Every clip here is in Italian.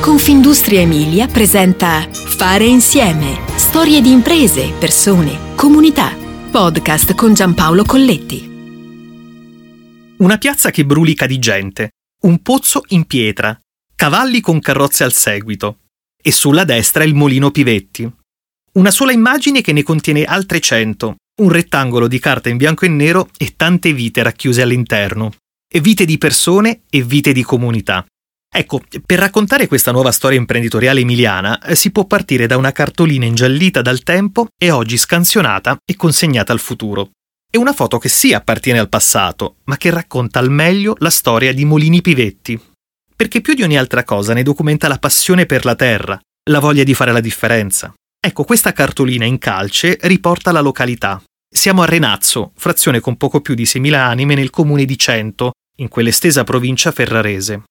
Confindustria Emilia presenta Fare insieme. Storie di imprese, persone, comunità. Podcast con Giampaolo Colletti. Una piazza che brulica di gente, un pozzo in pietra, cavalli con carrozze al seguito e sulla destra il molino Pivetti. Una sola immagine che ne contiene altre cento, un rettangolo di carta in bianco e nero e tante vite racchiuse all'interno. Vite di persone e vite di comunità. Ecco, per raccontare questa nuova storia imprenditoriale emiliana eh, si può partire da una cartolina ingiallita dal tempo e oggi scansionata e consegnata al futuro. È una foto che sì appartiene al passato, ma che racconta al meglio la storia di Molini Pivetti. Perché più di ogni altra cosa ne documenta la passione per la terra, la voglia di fare la differenza. Ecco, questa cartolina in calce riporta la località. Siamo a Renazzo, frazione con poco più di 6.000 anime nel comune di Cento, in quell'estesa provincia ferrarese.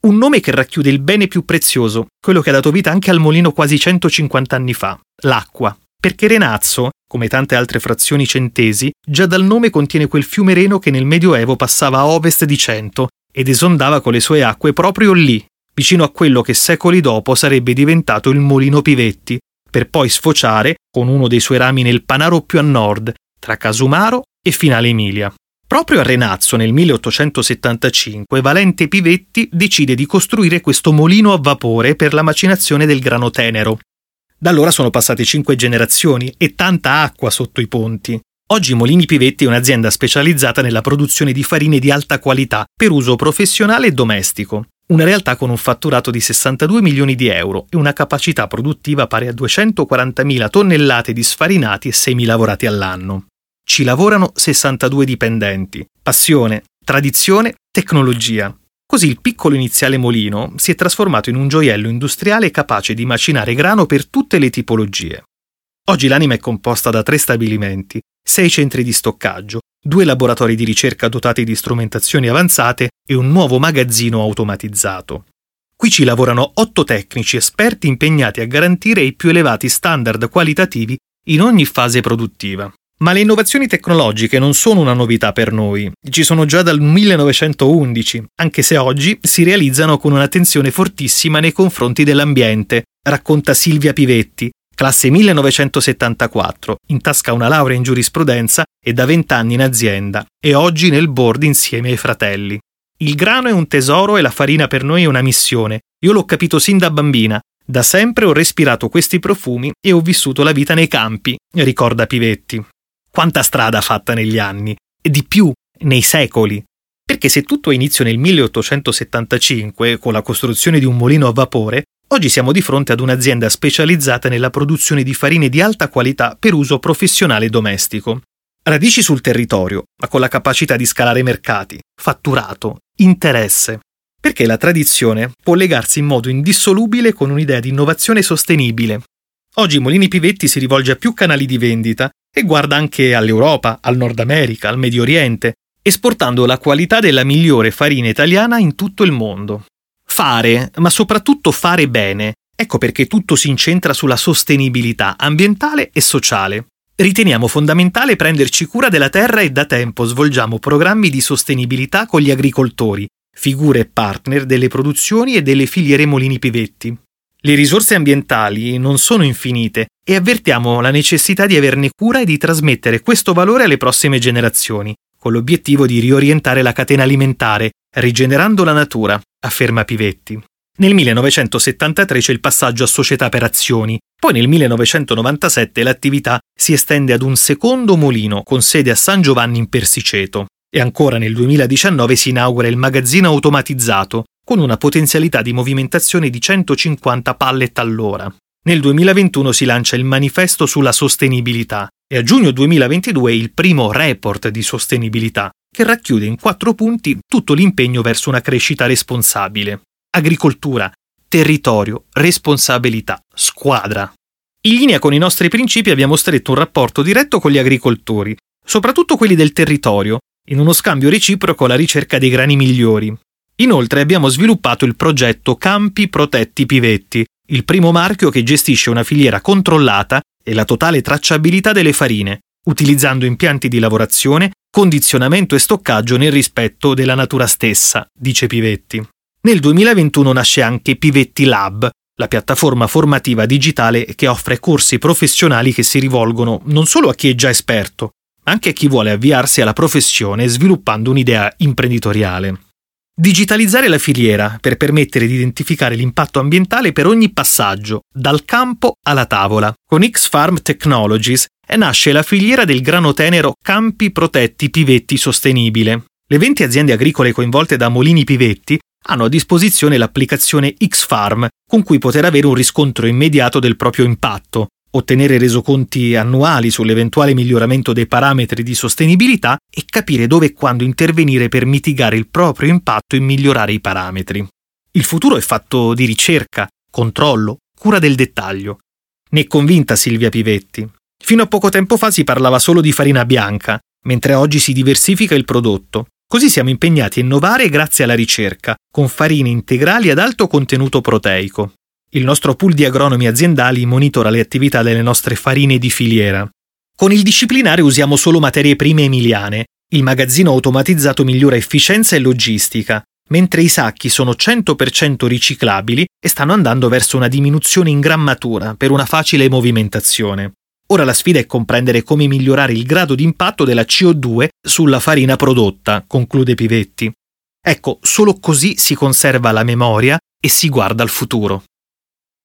Un nome che racchiude il bene più prezioso, quello che ha dato vita anche al molino quasi 150 anni fa, l'acqua. Perché Renazzo, come tante altre frazioni centesi, già dal nome contiene quel fiume Reno che nel Medioevo passava a ovest di Cento ed esondava con le sue acque proprio lì, vicino a quello che secoli dopo sarebbe diventato il Molino Pivetti, per poi sfociare con uno dei suoi rami nel Panaro più a nord, tra Casumaro e Finale Emilia. Proprio a Renazzo nel 1875 Valente Pivetti decide di costruire questo molino a vapore per la macinazione del grano tenero. Da allora sono passate cinque generazioni e tanta acqua sotto i ponti. Oggi Molini Pivetti è un'azienda specializzata nella produzione di farine di alta qualità per uso professionale e domestico. Una realtà con un fatturato di 62 milioni di euro e una capacità produttiva pari a 240.000 tonnellate di sfarinati e semi lavorati all'anno ci lavorano 62 dipendenti. Passione, tradizione, tecnologia. Così il piccolo iniziale molino si è trasformato in un gioiello industriale capace di macinare grano per tutte le tipologie. Oggi l'anima è composta da tre stabilimenti, sei centri di stoccaggio, due laboratori di ricerca dotati di strumentazioni avanzate e un nuovo magazzino automatizzato. Qui ci lavorano otto tecnici esperti impegnati a garantire i più elevati standard qualitativi in ogni fase produttiva. Ma le innovazioni tecnologiche non sono una novità per noi, ci sono già dal 1911, anche se oggi si realizzano con un'attenzione fortissima nei confronti dell'ambiente, racconta Silvia Pivetti, classe 1974, in tasca una laurea in giurisprudenza e da 20 anni in azienda, e oggi nel board insieme ai fratelli. Il grano è un tesoro e la farina per noi è una missione. Io l'ho capito sin da bambina. Da sempre ho respirato questi profumi e ho vissuto la vita nei campi, ricorda Pivetti. Quanta strada fatta negli anni, e di più nei secoli. Perché se tutto ha inizio nel 1875, con la costruzione di un molino a vapore, oggi siamo di fronte ad un'azienda specializzata nella produzione di farine di alta qualità per uso professionale e domestico. Radici sul territorio, ma con la capacità di scalare mercati, fatturato, interesse. Perché la tradizione può legarsi in modo indissolubile con un'idea di innovazione sostenibile. Oggi Molini Pivetti si rivolge a più canali di vendita e guarda anche all'Europa, al Nord America, al Medio Oriente, esportando la qualità della migliore farina italiana in tutto il mondo. Fare, ma soprattutto fare bene. Ecco perché tutto si incentra sulla sostenibilità ambientale e sociale. Riteniamo fondamentale prenderci cura della terra e da tempo svolgiamo programmi di sostenibilità con gli agricoltori, figure partner delle produzioni e delle filiere Molini Pivetti. Le risorse ambientali non sono infinite e avvertiamo la necessità di averne cura e di trasmettere questo valore alle prossime generazioni, con l'obiettivo di riorientare la catena alimentare, rigenerando la natura, afferma Pivetti. Nel 1973 c'è il passaggio a società per azioni, poi nel 1997 l'attività si estende ad un secondo molino con sede a San Giovanni in Persiceto e ancora nel 2019 si inaugura il magazzino automatizzato con una potenzialità di movimentazione di 150 pallet all'ora. Nel 2021 si lancia il manifesto sulla sostenibilità e a giugno 2022 il primo report di sostenibilità, che racchiude in quattro punti tutto l'impegno verso una crescita responsabile. Agricoltura, territorio, responsabilità, squadra. In linea con i nostri principi abbiamo stretto un rapporto diretto con gli agricoltori, soprattutto quelli del territorio, in uno scambio reciproco alla ricerca dei grani migliori, Inoltre abbiamo sviluppato il progetto Campi Protetti Pivetti, il primo marchio che gestisce una filiera controllata e la totale tracciabilità delle farine, utilizzando impianti di lavorazione, condizionamento e stoccaggio nel rispetto della natura stessa, dice Pivetti. Nel 2021 nasce anche Pivetti Lab, la piattaforma formativa digitale che offre corsi professionali che si rivolgono non solo a chi è già esperto, ma anche a chi vuole avviarsi alla professione sviluppando un'idea imprenditoriale. Digitalizzare la filiera per permettere di identificare l'impatto ambientale per ogni passaggio, dal campo alla tavola. Con X-Farm Technologies nasce la filiera del grano tenero Campi Protetti Pivetti Sostenibile. Le 20 aziende agricole coinvolte da Molini Pivetti hanno a disposizione l'applicazione X-Farm, con cui poter avere un riscontro immediato del proprio impatto, ottenere resoconti annuali sull'eventuale miglioramento dei parametri di sostenibilità e capire dove e quando intervenire per mitigare il proprio impatto e migliorare i parametri. Il futuro è fatto di ricerca, controllo, cura del dettaglio. Ne è convinta Silvia Pivetti. Fino a poco tempo fa si parlava solo di farina bianca, mentre oggi si diversifica il prodotto. Così siamo impegnati a innovare grazie alla ricerca, con farine integrali ad alto contenuto proteico. Il nostro pool di agronomi aziendali monitora le attività delle nostre farine di filiera. Con il disciplinare usiamo solo materie prime emiliane. Il magazzino automatizzato migliora efficienza e logistica, mentre i sacchi sono 100% riciclabili e stanno andando verso una diminuzione in grammatura per una facile movimentazione. Ora la sfida è comprendere come migliorare il grado di impatto della CO2 sulla farina prodotta, conclude Pivetti. Ecco, solo così si conserva la memoria e si guarda al futuro.